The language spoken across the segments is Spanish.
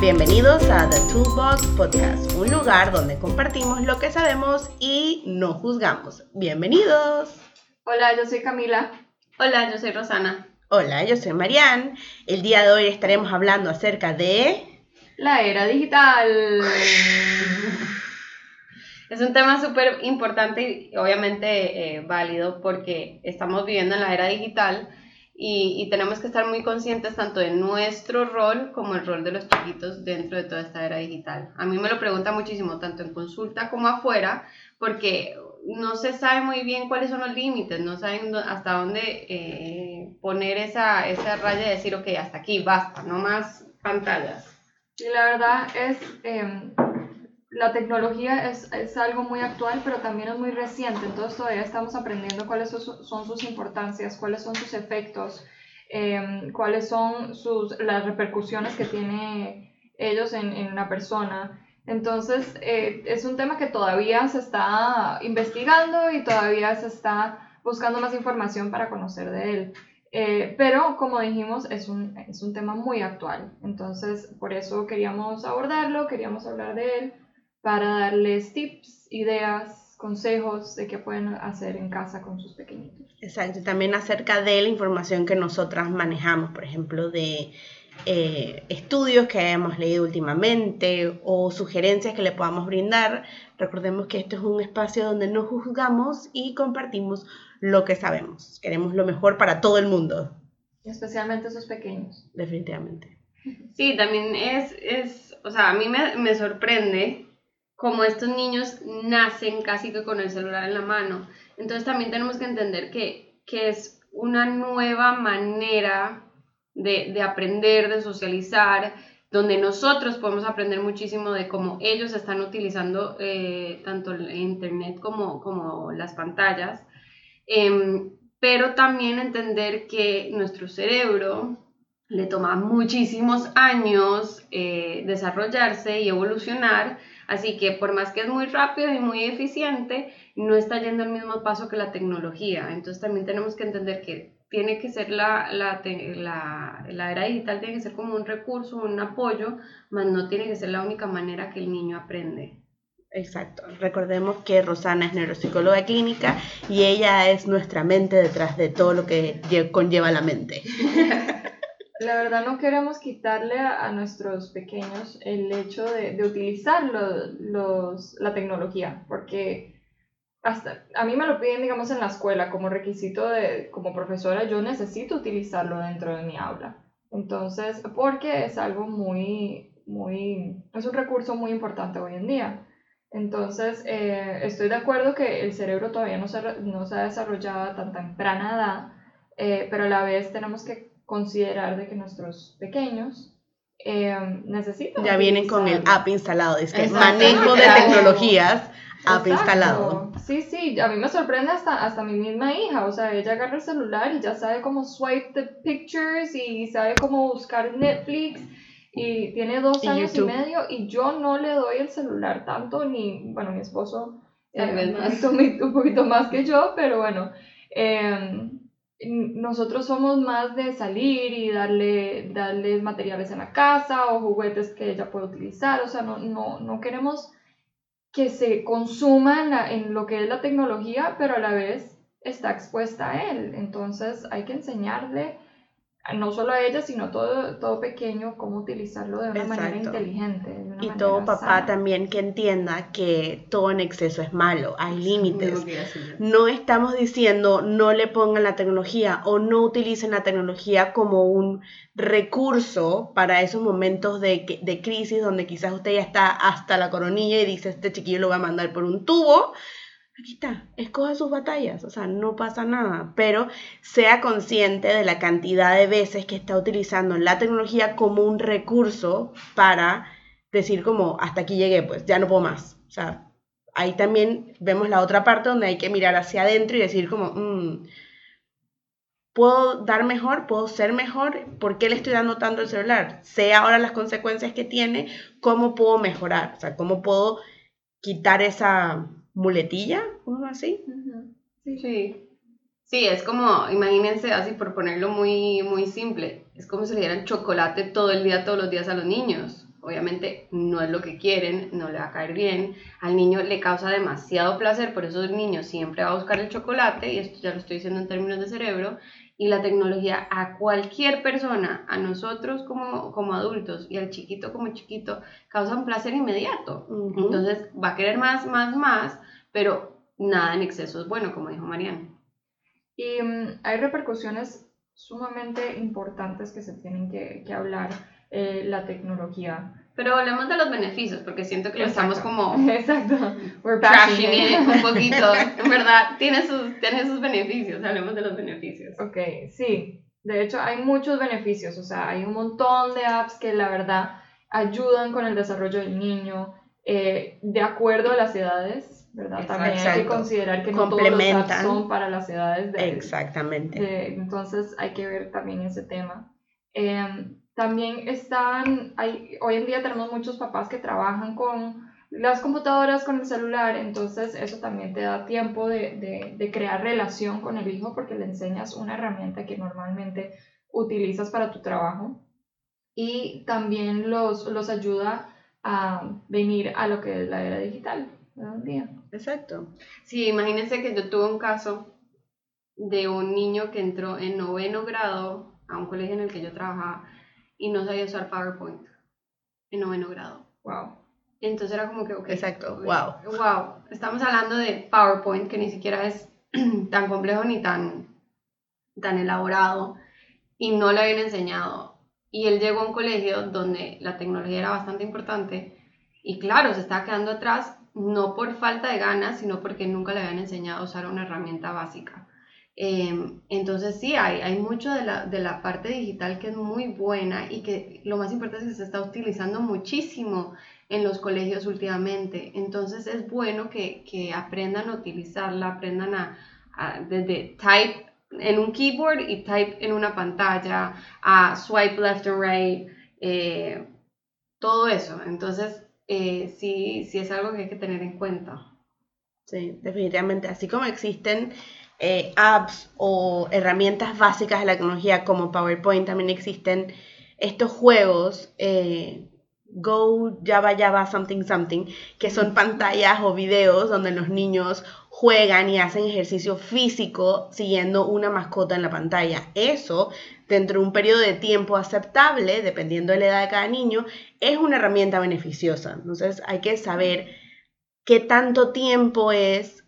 Bienvenidos a The Toolbox Podcast, un lugar donde compartimos lo que sabemos y no juzgamos. Bienvenidos. Hola, yo soy Camila. Hola, yo soy Rosana. Hola, yo soy Marianne. El día de hoy estaremos hablando acerca de... La era digital. Es un tema súper importante y obviamente eh, válido porque estamos viviendo en la era digital y, y, tenemos que estar muy conscientes tanto de nuestro rol como el rol de los chiquitos dentro de toda esta era digital. A mí me lo pregunta muchísimo, tanto en consulta como afuera, porque no se sabe muy bien cuáles son los límites, no saben hasta dónde eh, poner esa, esa raya y decir, ok, hasta aquí, basta, no más pantallas. Y la verdad es, eh, la tecnología es, es, algo muy actual, pero también es muy reciente, entonces todavía estamos aprendiendo cuáles son sus importancias, cuáles son sus efectos, eh, cuáles son sus, las repercusiones que tiene ellos en, en una persona. Entonces, eh, es un tema que todavía se está investigando y todavía se está buscando más información para conocer de él. Eh, pero, como dijimos, es un, es un tema muy actual. Entonces, por eso queríamos abordarlo, queríamos hablar de él para darles tips, ideas, consejos de qué pueden hacer en casa con sus pequeñitos. Exacto, también acerca de la información que nosotras manejamos, por ejemplo, de eh, estudios que hayamos leído últimamente o sugerencias que le podamos brindar. Recordemos que esto es un espacio donde no juzgamos y compartimos lo que sabemos. Queremos lo mejor para todo el mundo. Especialmente esos pequeños. Definitivamente. Sí, también es, es o sea, a mí me, me sorprende como estos niños nacen casi que con el celular en la mano. Entonces también tenemos que entender que, que es una nueva manera de, de, aprender, de socializar, donde nosotros podemos aprender muchísimo de cómo ellos están utilizando eh, tanto el Internet como, como las pantallas, eh, pero también entender que nuestro cerebro le toma muchísimos años eh, desarrollarse y evolucionar, Así que por más que es muy rápido y muy eficiente, no está yendo al mismo paso que la tecnología. Entonces también tenemos que entender que tiene que ser la, la, la, la era digital, tiene que ser como un recurso, un apoyo, mas no tiene que ser la única manera que el niño aprende. Exacto. Recordemos que Rosana es neuropsicóloga clínica y ella es nuestra mente detrás de todo lo que conlleva la mente. La verdad no queremos quitarle a, nuestros pequeños el hecho de, de utilizar lo, los, la tecnología, porque hasta a mí me lo piden, digamos, en la escuela como requisito de, como profesora, yo necesito utilizarlo dentro de mi aula. Entonces, porque es algo muy, muy, es un recurso muy importante hoy en día. Entonces, eh, estoy de acuerdo que el cerebro todavía no se, no se ha desarrollado a tan temprana edad, eh, pero a la vez tenemos que considerar de que nuestros pequeños eh, necesitan. Ya vienen con el app instalado, es que manejo de tecnologías, app Exacto. instalado. Sí, sí, a mí me sorprende hasta, hasta mi misma hija, o sea, ella agarra el celular y ya sabe cómo swipe the pictures y sabe cómo buscar Netflix y tiene dos y años YouTube. y medio y yo no le doy el celular tanto, ni, bueno, mi esposo eh, un, un poquito más que yo, pero bueno. Eh, nosotros somos más de salir y darle, darles materiales en la casa o juguetes que ella puede utilizar, o sea, no, no, no queremos que se consuma en, en, lo que es la tecnología, pero a la vez está expuesta a él. Entonces hay que enseñarle no solo a ella, sino todo, todo pequeño, cómo utilizarlo de una Exacto. manera inteligente. De una y todo papá sana. también que entienda que todo en exceso es malo, hay límites. No estamos diciendo no le pongan la tecnología o no utilicen la tecnología como un recurso para esos momentos de, de crisis donde quizás usted ya está hasta la coronilla y dice, este chiquillo lo va a mandar por un tubo aquí está, escoja sus batallas, o sea, no pasa nada, pero sea consciente de la cantidad de veces que está utilizando la tecnología como un recurso para decir como, hasta aquí llegué, pues ya no puedo más. O sea, ahí también vemos la otra parte donde hay que mirar hacia adentro y decir como, mmm, puedo dar mejor, puedo ser mejor, ¿por qué le estoy dando tanto el celular? Sé ahora las consecuencias que tiene, ¿cómo puedo mejorar? O sea, ¿cómo puedo quitar esa muletilla, ¿cómo así? Sí. sí. Sí, es como, imagínense así por ponerlo muy, muy simple, es como si le dieran chocolate todo el día, todos los días a los niños. obviamente no es lo que quieren, no le va a caer bien, al niño le causa demasiado placer, por eso el niño siempre va a buscar el chocolate, y esto ya lo estoy diciendo en términos de cerebro, y la tecnología a cualquier persona, a nosotros como, como adultos y al chiquito como chiquito, causa un placer inmediato. Entonces va a querer más, más, más, pero nada en exceso es bueno, como dijo Mariana. Y mm, hay repercusiones sumamente importantes que se tienen que, que hablar eh, la tecnología. Pero hablemos de los beneficios, porque siento que lo estamos como Exacto. We're trashing un poquito. en verdad, tiene sus, tiene sus beneficios. Hablemos de los beneficios. Ok, sí. De hecho, hay muchos beneficios. O sea, hay un montón de apps que la verdad ayudan con el desarrollo del niño eh, de acuerdo a las edades. ¿verdad? También hay que considerar que no todos los apps son para las edades. De, Exactamente. entonces hay que ver también ese tema. Eh, también están, hoy en día tenemos muchos papás que trabajan con las computadoras, con el celular, entonces eso también te da tiempo de, crear relación con el hijo porque le enseñas una herramienta que normalmente utilizas para tu trabajo y también los, ayuda a venir a lo que es la era digital día. Exacto. Sí, imagínense que yo tuve un caso de un niño que entró en noveno grado a un colegio en el que yo trabajaba y no sabía usar PowerPoint en noveno grado. Wow. Entonces era como que, ok. Exacto, wow. Wow. Estamos hablando de PowerPoint, que ni siquiera es tan complejo ni tan, tan elaborado, y no le habían enseñado. Y él llegó a un colegio donde la tecnología era bastante importante, y claro, se estaba quedando atrás, no por falta de ganas, sino porque nunca le habían enseñado a usar una herramienta básica. Em, entonces sí, hay, hay mucho de la, de la, parte digital que es muy buena y que lo más importante es que se está utilizando muchísimo en los colegios últimamente. Entonces es bueno que, que aprendan a utilizarla, aprendan a, desde type en un keyboard y type en una pantalla, a swipe left and right, eh, todo eso. Entonces eh, sí, sí es algo que hay que tener en cuenta. Sí, definitivamente. Así como existen eh, apps o herramientas básicas de la tecnología como PowerPoint, también existen estos juegos, eh, Go, Java, Java, something, something, que son pantallas o videos donde los niños juegan y hacen ejercicio físico siguiendo una mascota en la pantalla. Eso, dentro de un periodo de tiempo aceptable, dependiendo de la edad de cada niño, es una herramienta beneficiosa. Entonces hay que saber qué tanto tiempo es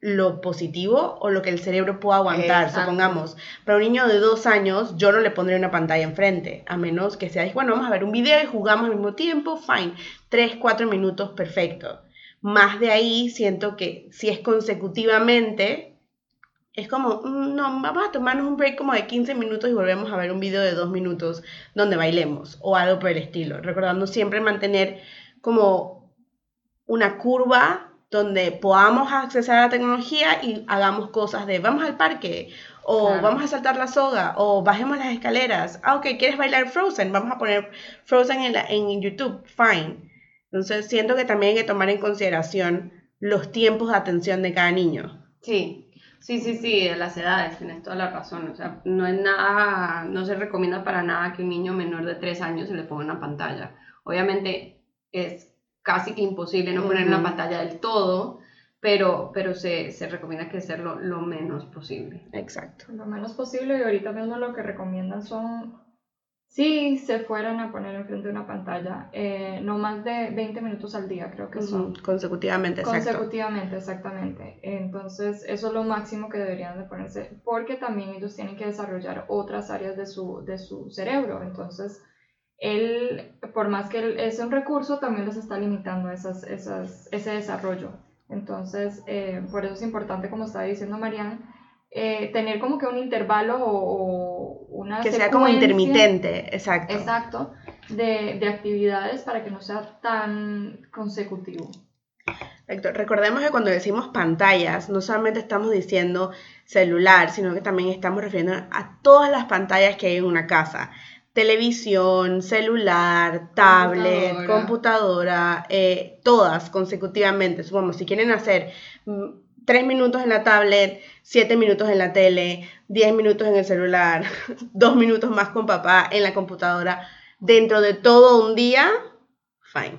lo positivo o lo que el cerebro pueda aguantar, supongamos. Para un niño de dos años, yo no le pondré una pantalla enfrente, a menos que sea, bueno, vamos a ver un video y jugamos al mismo tiempo, fine, tres, cuatro minutos, perfecto. Más de ahí, siento que si es consecutivamente, es como, mm, no, vamos a tomarnos un break como de 15 minutos y volvemos a ver un video de dos minutos donde bailemos o algo por el estilo, recordando siempre mantener como una curva donde podamos acceder a la tecnología y hagamos cosas de vamos al parque o vamos a saltar la soga o bajemos las escaleras. Ah, ok, ¿quieres bailar Frozen? Vamos a poner Frozen en, en YouTube. Fine. Entonces siento que también hay que tomar en consideración los tiempos de atención de cada niño. Sí, sí, sí, sí, de las edades, tienes toda la razón. O sea, no es nada, no se recomienda para nada que un niño menor de 3 años se le ponga una pantalla. Obviamente es casi que imposible no poner una pantalla del todo, pero, pero se, se recomienda que sea lo, lo, menos posible. Exacto. Lo menos posible y ahorita mismo lo que recomiendan son, si se fueran a poner enfrente de una pantalla, eh, no más de 20 minutos al día, creo que son. Consecutivamente, exacto. Consecutivamente, exactamente. Entonces, eso es lo máximo que deberían de ponerse, porque también ellos tienen que desarrollar otras áreas de su, de su cerebro. Entonces, él, por más que él es un recurso, también les está limitando esas, esas, ese desarrollo. Entonces, eh, por eso es importante, como estaba diciendo Marianne, eh, tener como que un intervalo o, una... Que sea como intermitente, exacto. Exacto, de, de actividades para que no sea tan consecutivo. Recordemos que cuando decimos pantallas, no solamente estamos diciendo celular, sino que también estamos refiriendo a todas las pantallas que hay en una casa televisión, celular, tablet, computadora, eh, todas consecutivamente. Supongamos, si quieren hacer mm, tres minutos en la tablet, siete minutos en la tele, diez minutos en el celular, dos minutos más con papá en la computadora, dentro de todo un día, fine.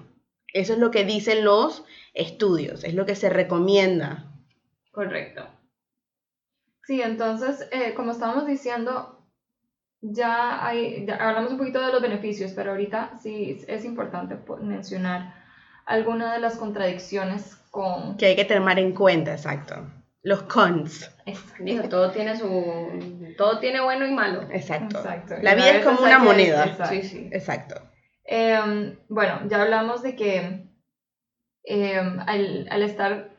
Eso es lo que dicen los estudios, es lo que se recomienda. Correcto. Sí, entonces, eh, como estábamos diciendo, ya, hay, ya hablamos un poquito de los beneficios, pero ahorita sí es importante mencionar algunas de las contradicciones con... Que hay que tener en cuenta, exacto. Los cons. Digo, todo tiene su... Todo tiene bueno y malo. Exacto. La vida es como una moneda. Exacto. Sí, sí. Exacto. Em, bueno, ya hablamos de que em, al, al, estar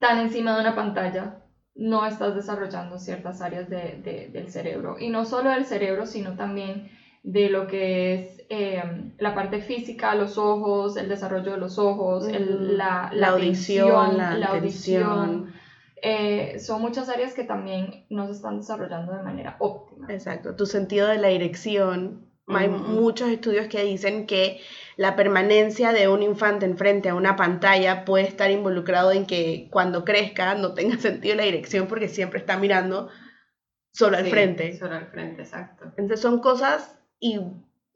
tan encima de una pantalla, no estás desarrollando ciertas áreas de, de, del cerebro. Y no solo del cerebro, sino también de lo que es em, la parte física, los ojos, el desarrollo de los ojos, la, la, audición, la, audición. Eh, son muchas áreas que también no se están desarrollando de manera óptima. Exacto, tu sentido de la dirección. Hay muchos estudios que dicen que la permanencia de un infante enfrente a una pantalla puede estar involucrado en que cuando crezca no tenga sentido la dirección porque siempre está mirando solo al frente. Solo al frente, exacto. Entonces son cosas y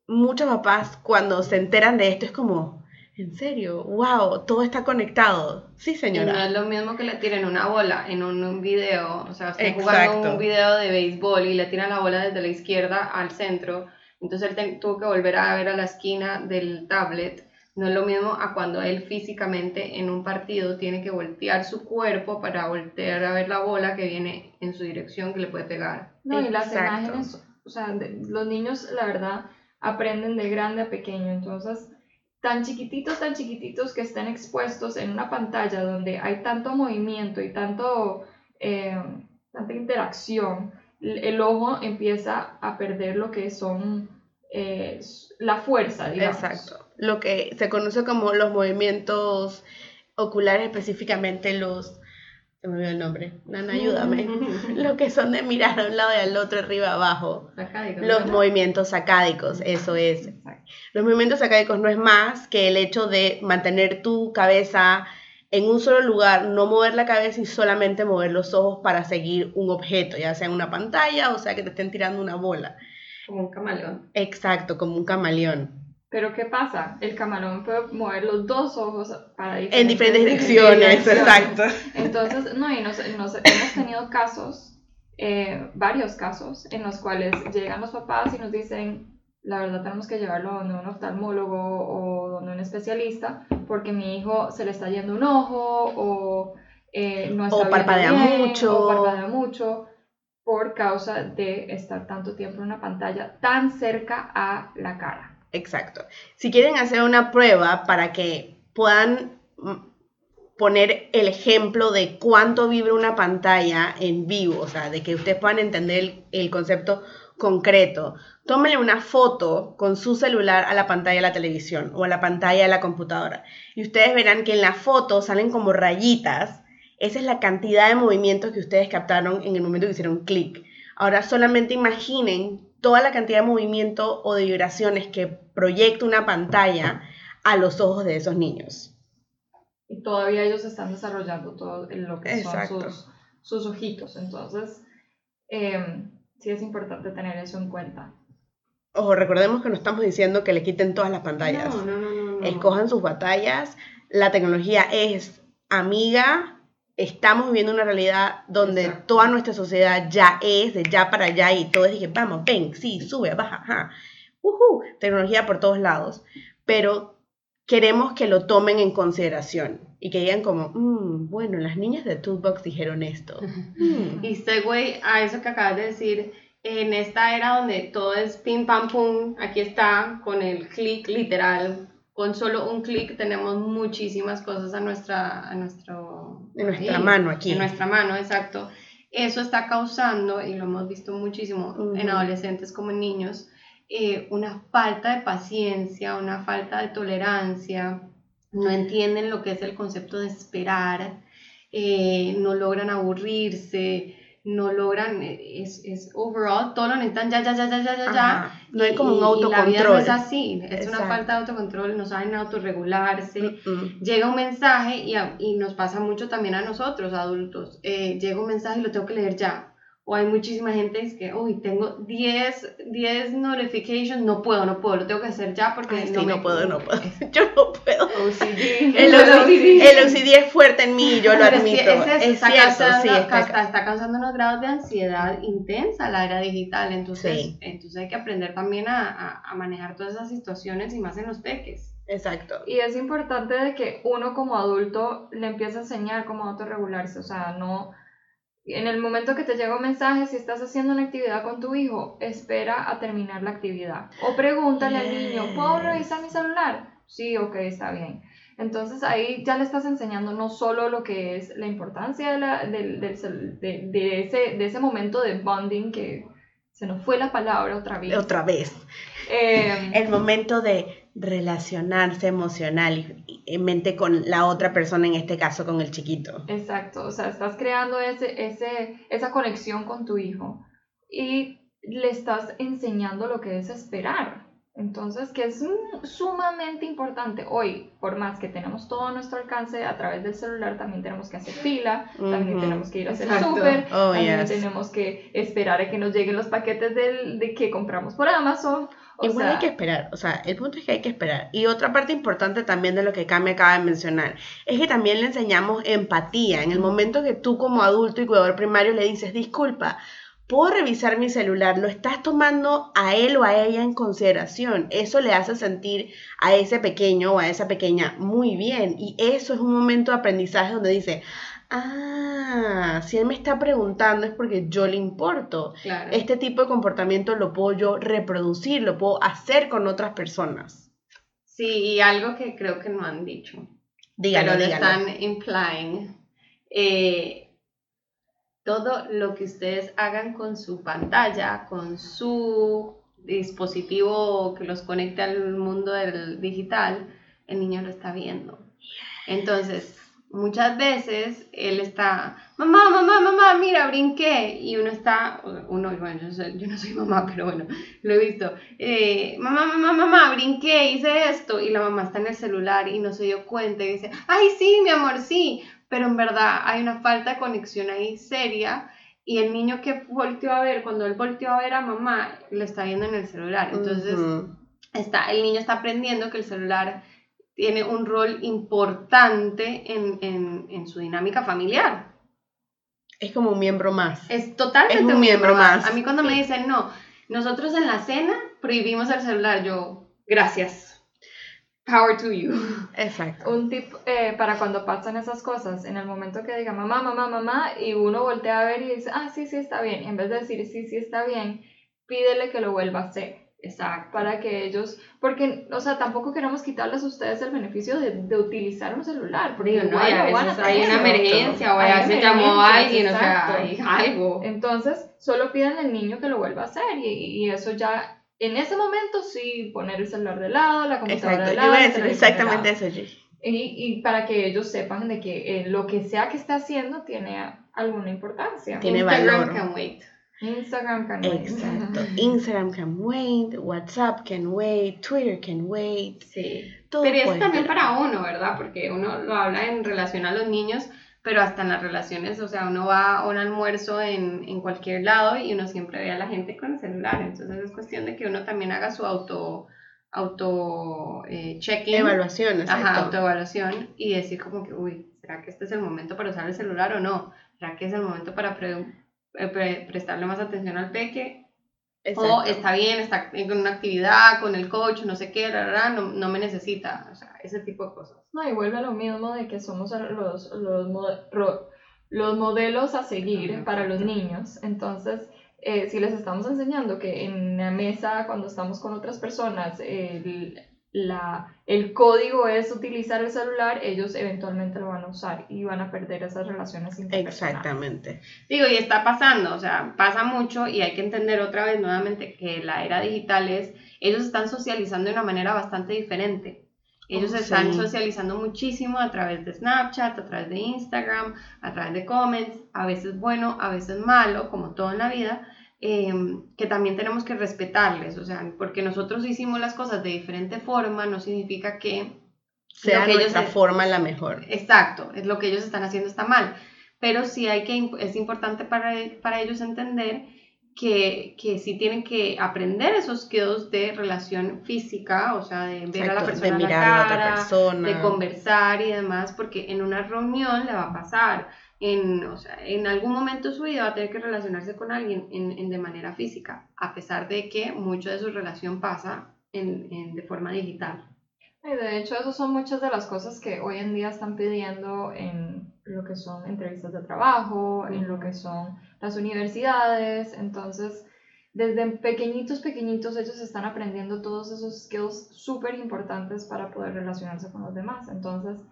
muchos papás cuando se enteran de esto es como, ¿en serio? ¡Wow! Todo está conectado. Sí, señora. no es lo mismo que le tiren una bola en un, video, o sea, estoy jugando un video de béisbol y le tiran la bola desde la izquierda al centro, entonces él tuvo que volver a ver a la esquina del tablet. No es lo mismo a cuando él físicamente en un partido tiene que voltear su cuerpo para voltear a ver la bola que viene en su dirección que le puede pegar. No, y las imágenes o sea, los niños, la verdad, aprenden de grande a pequeño. Entonces, tan chiquititos, tan chiquititos que estén expuestos en una pantalla donde hay tanto movimiento y tanto, eh, tanta interacción, el ojo empieza a perder lo que son eh, la fuerza, digamos. Exacto. Lo que se conoce como los movimientos oculares, específicamente los me olvidó el nombre. Nana, ayúdame. Lo que son de mirar a un lado y al otro, arriba, abajo. Los movimientos sacádicos, eso es. Los movimientos sacádicos no es más que el hecho de mantener tu cabeza en un solo lugar, no mover la cabeza y solamente mover los ojos para seguir un objeto, ya sea en una pantalla o sea que te estén tirando una bola. Como un camaleón. Exacto, como un camaleón. Pero ¿qué pasa? El camarón puede mover los dos ojos para diferentes En diferentes direcciones, exacto. Entonces, no, y nos, hemos tenido casos, eh, varios casos, en los cuales llegan los papás y nos dicen, la verdad tenemos que llevarlo donde un oftalmólogo o donde un especialista, porque mi hijo se le está yendo un ojo o eh, no está o parpadea mucho. O parpadea mucho por causa de estar tanto tiempo en una pantalla tan cerca a la cara. Exacto. Si quieren hacer una prueba para que puedan mm, poner el ejemplo de cuánto vibra una pantalla en vivo, o sea, de que ustedes puedan entender el, concepto concreto, tómenle una foto con su celular a la pantalla de la televisión o a la pantalla de la computadora y ustedes verán que en la foto salen como rayitas. Esa es la cantidad de movimientos que ustedes captaron en el momento que hicieron clic. Ahora solamente imaginen toda la cantidad de movimiento o de vibraciones que proyecta una pantalla a los ojos de esos niños. Y todavía ellos están desarrollando todo lo que son sus, sus, ojitos. Entonces, em, sí es importante tener eso en cuenta. Ojo, recordemos que no estamos diciendo que le quiten todas las pantallas. No, no, no, no. Escojan sus batallas. La tecnología es amiga, estamos viviendo una realidad donde toda nuestra sociedad ya es de ya para allá y todo es de que vamos, ven, sí, sube, baja, ajá. tecnología por todos lados, pero queremos que lo tomen en consideración y que digan como, mm, bueno, las niñas de Toolbox dijeron esto. Mm. Y güey, a eso que acabas de decir, en esta era donde todo es pim pam pum, aquí está con el clic literal, con solo un clic tenemos muchísimas cosas a nuestra, a nuestro, en nuestra mano aquí. En nuestra mano, exacto. Eso está causando, y lo hemos visto muchísimo en adolescentes como en niños, eh, una falta de paciencia, una falta de tolerancia, no entienden lo que es el concepto de esperar, eh, no logran aburrirse, no logran, eh, es, es overall, todo lo necesitan ya, ya, ya, ya, ya, ya, No hay como un autocontrol. Y la vida no es así, es una falta de autocontrol, no saben autorregularse. Llega un mensaje y, y, nos pasa mucho también a nosotros, adultos. Eh, llega un mensaje y lo tengo que leer ya. O hay muchísima gente es que, uy, tengo 10, 10 notifications, no puedo, no puedo, lo tengo que hacer ya porque no, no puedo, no puedo, yo no puedo. OCD. El, OCD, el OCD es fuerte en mí, yo lo admito. Es, es, está cierto, sí, está, está, causando unos grados de ansiedad intensa la era digital, entonces, entonces hay que aprender también a, a, manejar todas esas situaciones y más en los peques. Exacto. Y es importante de que uno como adulto le empiece a enseñar cómo autorregularse, o sea, no en el momento que te llega un mensaje, si estás haciendo una actividad con tu hijo, espera a terminar la actividad. O pregúntale al niño, ¿puedo revisar mi celular? Sí, ok, está bien. Entonces ahí ya le estás enseñando no solo lo que es la importancia de, la, de, de, ese, de ese momento de bonding que se nos fue la palabra otra vez. Otra vez. Eh, el momento de relacionarse emocional y, mente con la otra persona, en este caso con el chiquito. Exacto, o sea, estás creando ese, ese, esa conexión con tu hijo y le estás enseñando lo que es esperar. Entonces, que es sumamente importante. Hoy, por más que tenemos todo a nuestro alcance a través del celular, también tenemos que hacer fila, también tenemos que ir a hacer súper, oh, también tenemos que esperar a que nos lleguen los paquetes del, de que compramos por Amazon. Igual hay que esperar, o sea, el punto es que hay que esperar. Y otra parte importante también de lo que Cami acaba de mencionar, es que también le enseñamos empatía. En el momento que tú como adulto y cuidador primario le dices, disculpa, puedo revisar mi celular, lo estás tomando a él o a ella en consideración. Eso le hace sentir a ese pequeño o a esa pequeña muy bien. Y eso es un momento de aprendizaje donde dice, ah, si él me está preguntando es porque yo le importo. Este tipo de comportamiento lo puedo yo reproducir, lo puedo hacer con otras personas. Sí, y algo que creo que no han dicho. Dígalo, pero están implying. Eh, todo lo que ustedes hagan con su pantalla, con su dispositivo que los conecte al mundo del digital, el niño lo está viendo. Entonces, muchas veces él está, mamá, mamá, mamá, mira, brinqué. Y uno está, uno, bueno, yo, no soy mamá, pero bueno, lo he visto. Eh, mamá, mamá, mamá, brinqué, hice esto. Y la mamá está en el celular y no se dio cuenta y dice, ay, sí, mi amor, sí. Pero en verdad hay una falta de conexión ahí seria. Y el niño que volteó a ver, cuando él volteó a ver a mamá, lo está viendo en el celular. Entonces, está, el niño está aprendiendo que el celular tiene un rol importante en, su dinámica familiar. Es como un miembro más. Es totalmente un, miembro, más. A mí cuando me dicen, no, nosotros en la cena prohibimos el celular, yo, gracias. Power to you. Exacto. Un tip eh, para cuando pasan esas cosas, en el momento que diga mamá, mamá, mamá, y uno voltea a ver y dice, ah, sí, sí, está bien, en vez de decir sí, sí, está bien, pídele que lo vuelva a hacer. Exacto. Para que ellos, porque, o sea, tampoco queremos quitarles a ustedes el beneficio de, de utilizar un celular, porque no, hay, hay una emergencia o ya se llamó a alguien, o sea, hay algo. Entonces, solo piden al niño que lo vuelva a hacer y, y, eso ya, en ese momento sí, poner el celular de lado, la computadora de lado. exactamente eso, Y, y para que ellos sepan de que eh, lo que sea que está haciendo tiene alguna importancia. Tiene valor. Can wait. Instagram can wait. Exacto. Instagram can wait, WhatsApp can wait, Twitter can wait. Sí. pero eso también para uno, ¿verdad? Porque uno lo habla en relación a los niños, pero hasta en las relaciones, o sea, uno va a un almuerzo en, en cualquier lado y uno siempre ve a la gente con el celular. Entonces es cuestión de que uno también haga su auto auto eh, check-in. Evaluación, Ajá, autoevaluación y decir como que, uy, ¿será que este es el momento para usar el celular o no? ¿Será que es el momento para eh, prestarle más atención al peque. O está bien, está en una actividad con el coach, no sé qué, la, no, no, me necesita, o sea, ese tipo de cosas. No, y vuelve a lo mismo de que somos los, los, los modelos a seguir para los niños. Entonces, eh, si les estamos enseñando que en la mesa, cuando estamos con otras personas, el, la, el código es utilizar el celular, ellos eventualmente lo van a usar y van a perder esas relaciones interpersonales. Exactamente. Digo, y está pasando, o sea, pasa mucho y hay que entender otra vez nuevamente que la era digital es, ellos están socializando de una manera bastante diferente. Ellos oh, están socializando muchísimo a través de Snapchat, a través de Instagram, a través de comments, a veces bueno, a veces malo, como todo en la vida, Em, que también tenemos que respetarles, o sea, porque nosotros hicimos las cosas de diferente forma, no significa que sea nuestra forma la mejor. Exacto, es lo que ellos están haciendo está mal. pero sí hay que, es importante para, para ellos entender que, que sí tienen que aprender esos skills de relación física, o sea, de ver a la persona de mirar a la cara, persona. de conversar y demás, porque en una reunión le va a pasar, en, o sea, en algún momento su vida va a tener que relacionarse con alguien en, en de manera física, a pesar de que mucho de su relación pasa en, en, de forma digital. Y de hecho, esas son muchas de las cosas que hoy en día están pidiendo en lo que son entrevistas de trabajo, en lo que son las universidades. Entonces, desde pequeñitos, pequeñitos, ellos están aprendiendo todos esos skills súper importantes para poder relacionarse con los demás. Entonces,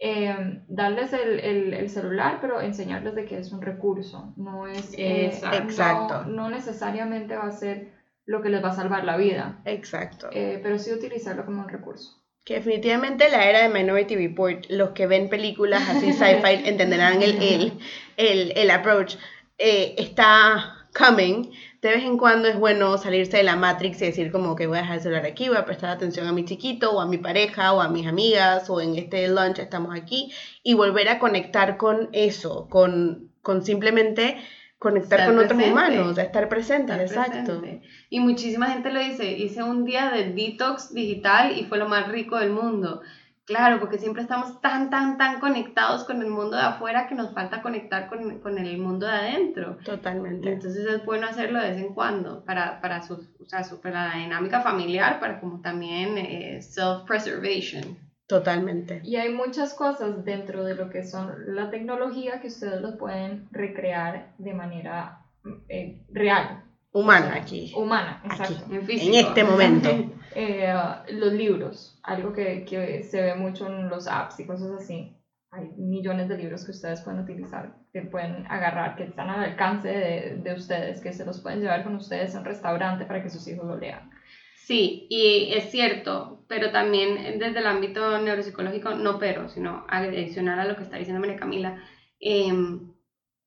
eh, darles el, el, el, celular, pero enseñarles de que es un recurso, no es... Eh, Exacto. No, no, necesariamente va a ser lo que les va a salvar la vida. Exacto. Eh, pero sí utilizarlo como un recurso. Que definitivamente la era de Minority Report, los que ven películas así sci-fi entenderán el, el, el, el approach. Eh, está coming. De vez en cuando es bueno salirse de la Matrix y decir como que voy a dejar el celular aquí, voy a prestar atención a mi chiquito o a mi pareja o a mis amigas o en este lunch estamos aquí y volver a conectar con eso, con, con simplemente conectar con otros humanos, estar presente, exacto. Y muchísima gente lo dice, hice un día de detox digital y fue lo más rico del mundo. Claro, porque siempre estamos tan, tan, tan conectados con el mundo de afuera que nos falta conectar con, con el mundo de adentro. Totalmente. Entonces es bueno hacerlo de vez en cuando para, para, su, o sea, para la dinámica familiar, para como también eh, self-preservation. Totalmente. Y hay muchas cosas dentro de lo que son la tecnología que ustedes lo pueden recrear de manera eh, real. Humana aquí. Humana, exacto. en, este momento. Eh, los libros, algo que, que, se ve mucho en los apps y cosas así. Hay millones de libros que ustedes pueden utilizar, que pueden agarrar, que están al alcance de, de ustedes, que se los pueden llevar con ustedes a un restaurante para que sus hijos lo lean. Sí, y es cierto, pero también desde el ámbito neuropsicológico, no pero, sino adicional a lo que está diciendo María Camila, em,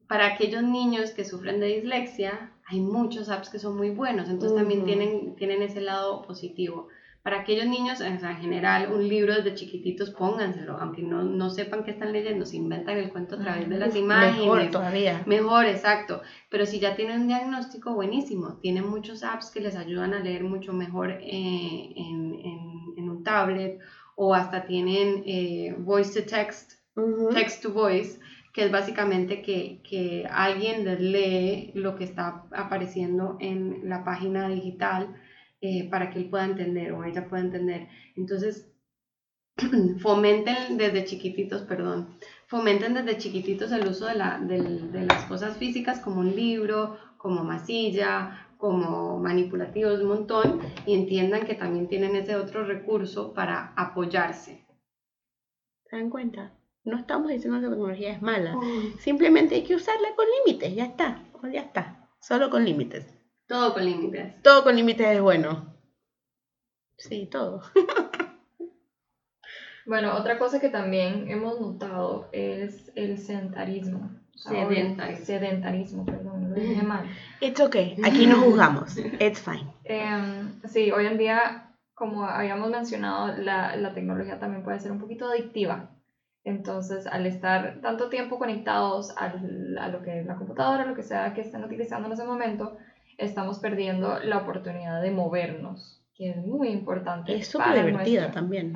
para aquellos niños que sufren de dislexia, hay muchos apps que son muy buenos, entonces también tienen, tienen ese lado positivo. Para aquellos niños, en general, un libro desde chiquititos, pónganselo, aunque no, no sepan qué están leyendo, se inventan el cuento a través de las imágenes. Mejor todavía. Mejor, exacto. Pero si ya tienen un diagnóstico, buenísimo. Tienen muchos apps que les ayudan a leer mucho mejor eh, en, en, en, un tablet o hasta tienen eh, voice to text, text to voice, que es básicamente que, que alguien lee lo que está apareciendo en la página digital eh, para que él pueda entender o ella pueda entender. Entonces, fomenten desde chiquititos, perdón, fomenten desde chiquititos el uso de, la, de, las cosas físicas como un libro, como masilla, como manipulativos, un montón, y entiendan que también tienen ese otro recurso para apoyarse. ¿Se dan cuenta? No estamos diciendo que la tecnología es mala, simplemente hay que usarla con límites, ya está, ya está, solo con límites. Todo con límites. Todo con límites es bueno. Sí, todo. bueno, otra cosa que también hemos notado es el sedentarismo. Sedentarismo. Sedentarismo, perdón, lo dije mal. It's okay, aquí no juzgamos. It's fine. Em, sí, hoy en día, como habíamos mencionado, la, la tecnología también puede ser un poquito adictiva. Entonces, al estar tanto tiempo conectados al, a lo que es la computadora, lo que sea que estén utilizando en ese momento, estamos perdiendo la oportunidad de movernos, que es muy importante. Es súper divertida también.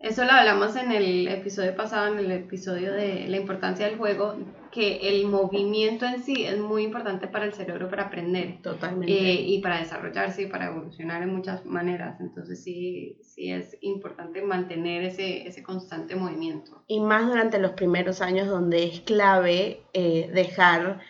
Eso lo hablamos en el episodio pasado, en el episodio de la importancia del juego, que el movimiento en sí es muy importante para el cerebro para aprender. Totalmente. Eh, y para desarrollarse y para evolucionar en muchas maneras. Entonces sí, sí es importante mantener ese, ese constante movimiento. Y más durante los primeros años donde es clave eh, dejar,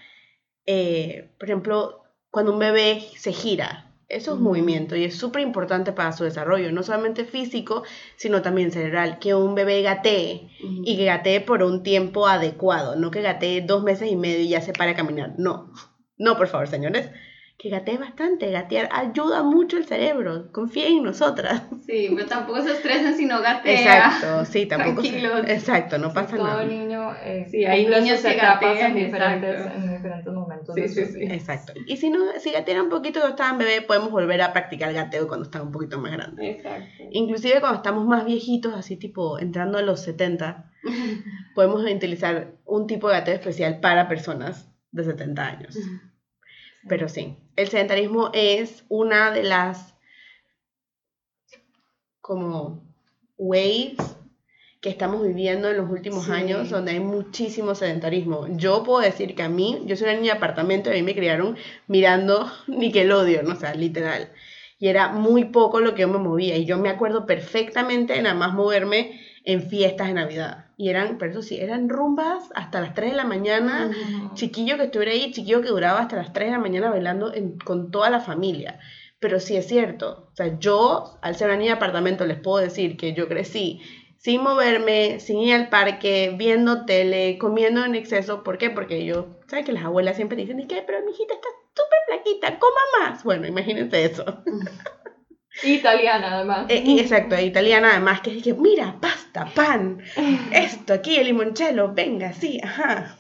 eh, por ejemplo, cuando un bebé se gira. Eso es movimiento y es súper importante para su desarrollo, no solamente físico, sino también cerebral. Que un bebé gatee y que gatee por un tiempo adecuado, no que gatee dos meses y medio y ya se para a caminar. No, no, por favor, señores que gatee bastante, gatear ayuda mucho el cerebro, confíen en nosotras. Sí, pero tampoco se estresen si no gatea. Exacto, sí, tampoco se, Exacto, no pasa nada. Todo niño, eh, sí, hay niños que gatean en diferentes, en diferentes momentos. Sí, sí, sí. Exacto. Y si no, si gatean un poquito cuando estaban bebé, podemos volver a practicar gateo cuando están un poquito más grandes. Exacto. Inclusive cuando estamos más viejitos, así tipo entrando a los 70, podemos utilizar un tipo de gateo especial para personas de 70 años. Pero sí, el sedentarismo es una de las como waves que estamos viviendo en los últimos años, donde hay muchísimo sedentarismo. Yo puedo decir que a mí, yo soy una niña de apartamento y a mí me criaron mirando Nickelodeon, o sea, literal. Y era muy poco lo que yo me movía. Y yo me acuerdo perfectamente de nada más moverme en fiestas de Navidad. Y eran, pero eso sí, eran rumbas hasta las 3 de la mañana. Chiquillo que estuviera ahí, chiquillo que duraba hasta las 3 de la mañana bailando con toda la familia. Pero sí es cierto. O sea, yo, al ser una niña de apartamento, les puedo decir que yo crecí sin moverme, sin ir al parque, viendo tele, comiendo en exceso. ¿Por qué? Porque yo, ¿sabes que las abuelas siempre dicen, ¿y qué? Pero mi hijita está súper flaquita, coma más. Bueno, imagínense eso. Italiana, además. Eh, exacto, italiana, además, que dije, mira, pasta, pan, esto aquí, el limoncello, venga, sí, ajá.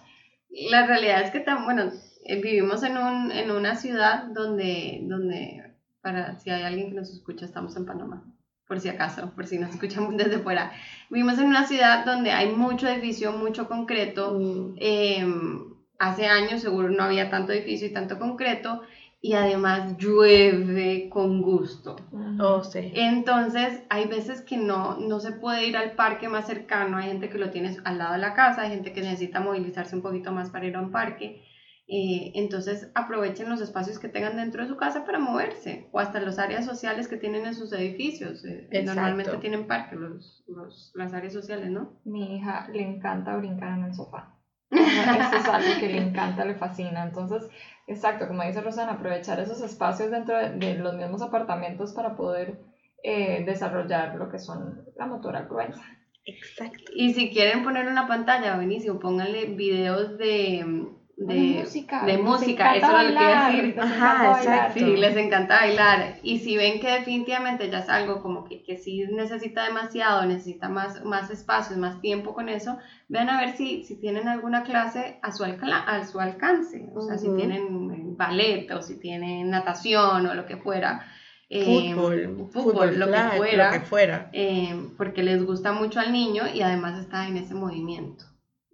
La realidad es que, tan, bueno, eh, vivimos en, un, en una ciudad donde, donde, para si hay alguien que nos escucha, estamos en Panamá por si acaso, por si nos escuchamos desde fuera. Vivimos en una ciudad donde hay mucho edificio, mucho concreto. Mm. Em, hace años seguro no había tanto edificio y tanto concreto y además llueve con gusto. Oh, sí. Entonces, hay veces que no, no se puede ir al parque más cercano, hay gente que lo tiene al lado de la casa, hay gente que necesita movilizarse un poquito más para ir a un parque. Eh, entonces aprovechen los espacios que tengan dentro de su casa para moverse o hasta las áreas sociales que tienen en sus edificios. Eh, normalmente tienen parques los, los, las áreas sociales, ¿no? Mi hija le encanta brincar en el sofá. Eso es algo que le encanta, le fascina. Entonces, exacto, como dice Rosana, aprovechar esos espacios dentro de, los mismos apartamentos para poder eh, desarrollar lo que son la motora gruesa. Exacto. Y si quieren poner una pantalla, buenísimo, pónganle videos de de, música, de música eso es lo que decir. Ajá, Sí, les encanta bailar. Y si ven que definitivamente ya es algo como que, que sí necesita demasiado, necesita más, más espacio, más tiempo con eso, vean a ver si, si tienen alguna clase a su, a su alcance. O sea, si tienen ballet o si tienen natación o lo que fuera. Eh, fútbol, fútbol, lo, que fuera, lo que fuera. Eh, porque les gusta mucho al niño y además está en ese movimiento.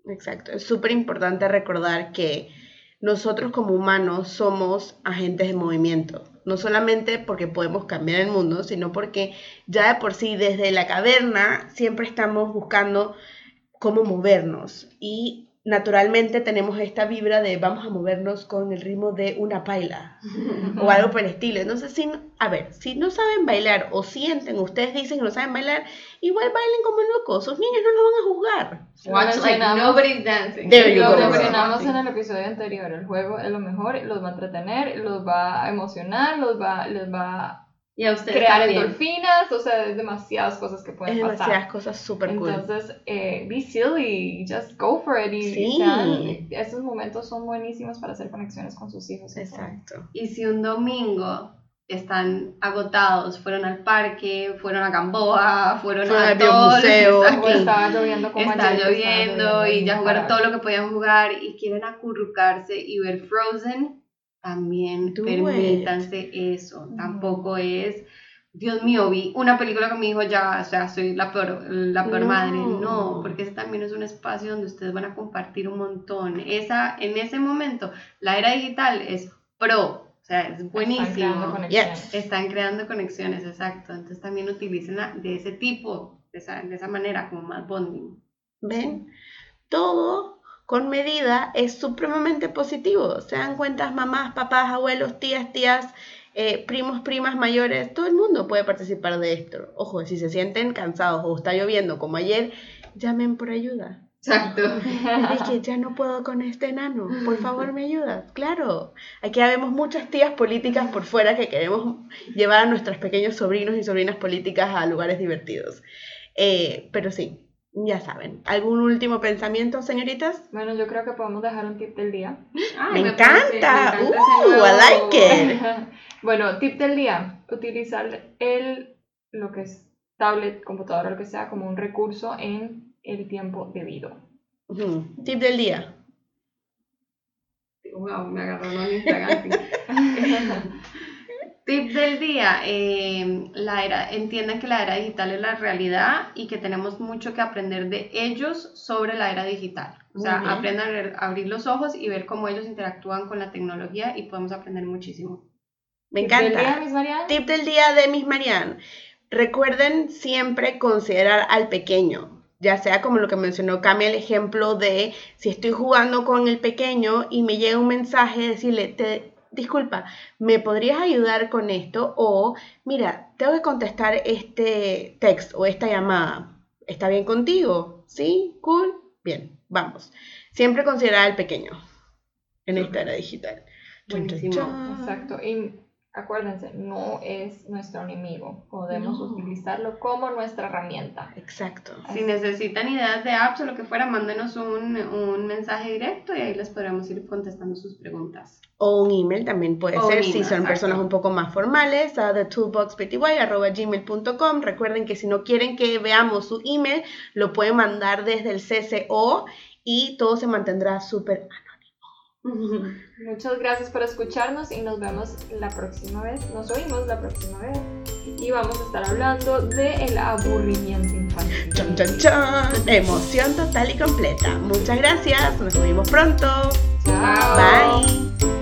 Exacto, es súper importante recordar que nosotros como humanos somos agentes de movimiento, no solamente porque podemos cambiar el mundo, sino porque ya de por sí desde la caverna siempre estamos buscando cómo movernos. Y naturalmente tenemos esta vibra de vamos a movernos con el ritmo de una paila o algo por el estilo. Entonces, si, a ver, si no saben bailar o sienten, ustedes dicen que no saben bailar, igual bailen como locos, sus niños no lo van a juzgar. Watch like nobody's dancing. Lo mencionamos en el episodio anterior, el juego es lo mejor, los va a entretener, los va a emocionar, los va, les va y a ustedes crear endorfinas, o sea, es demasiadas cosas que pueden pasar. Demasiadas cosas súper cool. Entonces, eh, be silly, just go for it. Y sí. esos momentos son buenísimos para hacer conexiones con sus hijos. Exacto. Y si un domingo están agotados, fueron al parque, fueron a Gamboa, fueron, a todos museo, o estaba lloviendo como está lloviendo y ya jugaron todo lo que podían jugar y quieren acurrucarse y ver Frozen, también permítanse eso. Tampoco es, Dios mío, vi una película con mi hijo, ya, o sea, soy la peor, la peor madre. No, porque ese también es un espacio donde ustedes van a compartir un montón. Esa, en ese momento, la era digital es pro. O sea, es buenísimo. Están creando conexiones. Están creando conexiones, exacto. Entonces también utilicen de ese tipo, de esa, de esa manera, como más bonding. ¿Ven? Todo con medida es supremamente positivo. Se dan cuenta mamás, papás, abuelos, tías, tías, eh, primos, primas mayores, todo el mundo puede participar de esto. Ojo, si se sienten cansados o está lloviendo como ayer, llamen por ayuda. Exacto. Es que ya no puedo con este enano. Por favor, me ayudas. Claro. Aquí vemos muchas tías políticas por fuera que queremos llevar a nuestros pequeños sobrinos y sobrinas políticas a lugares divertidos. Eh, pero sí, ya saben. ¿Algún último pensamiento, señoritas? Bueno, yo creo que podemos dejar un tip del día. me, encanta. uh, I like it. bueno, tip del día. Utilizar el, lo que es tablet, computadora, lo que sea, como un recurso en el tiempo debido. Tip del día. Wow, me agarró en Instagram. Tip del día, eh, la era, entiendan que la era digital es la realidad y que tenemos mucho que aprender de ellos sobre la era digital. O sea, aprendan a abrir los ojos y ver cómo ellos interactúan con la tecnología y podemos aprender muchísimo. Me encanta. Tip del día de Miss Marianne. Recuerden siempre considerar al pequeño ya sea como lo que mencionó cambia el ejemplo de si estoy jugando con el pequeño y me llega un mensaje, decirle, te, disculpa, ¿me podrías ayudar con esto? O, mira, tengo que contestar este texto o esta llamada. ¿Está bien contigo? ¿Sí? ¿Cool? Bien, vamos. Siempre considerar al pequeño en esta era digital. Exacto. Y acuérdense, no es nuestro enemigo. Podemos utilizarlo como nuestra herramienta. Exacto. Si necesitan ideas de apps o lo que fuera, mándenos un, un, mensaje directo y ahí les podremos ir contestando sus preguntas. O un email también puede ser, si son personas un poco más formales, a thetoolboxpty.com. Recuerden que si no quieren que veamos su email, lo pueden mandar desde el CCO y todo se mantendrá súper Muchas gracias por escucharnos y nos vemos la próxima vez. Nos oímos la próxima vez. Y vamos a estar hablando del el aburrimiento infantil. Chon, chon, chon. Emoción total y completa. Muchas gracias. Nos vemos pronto. Chao. Bye.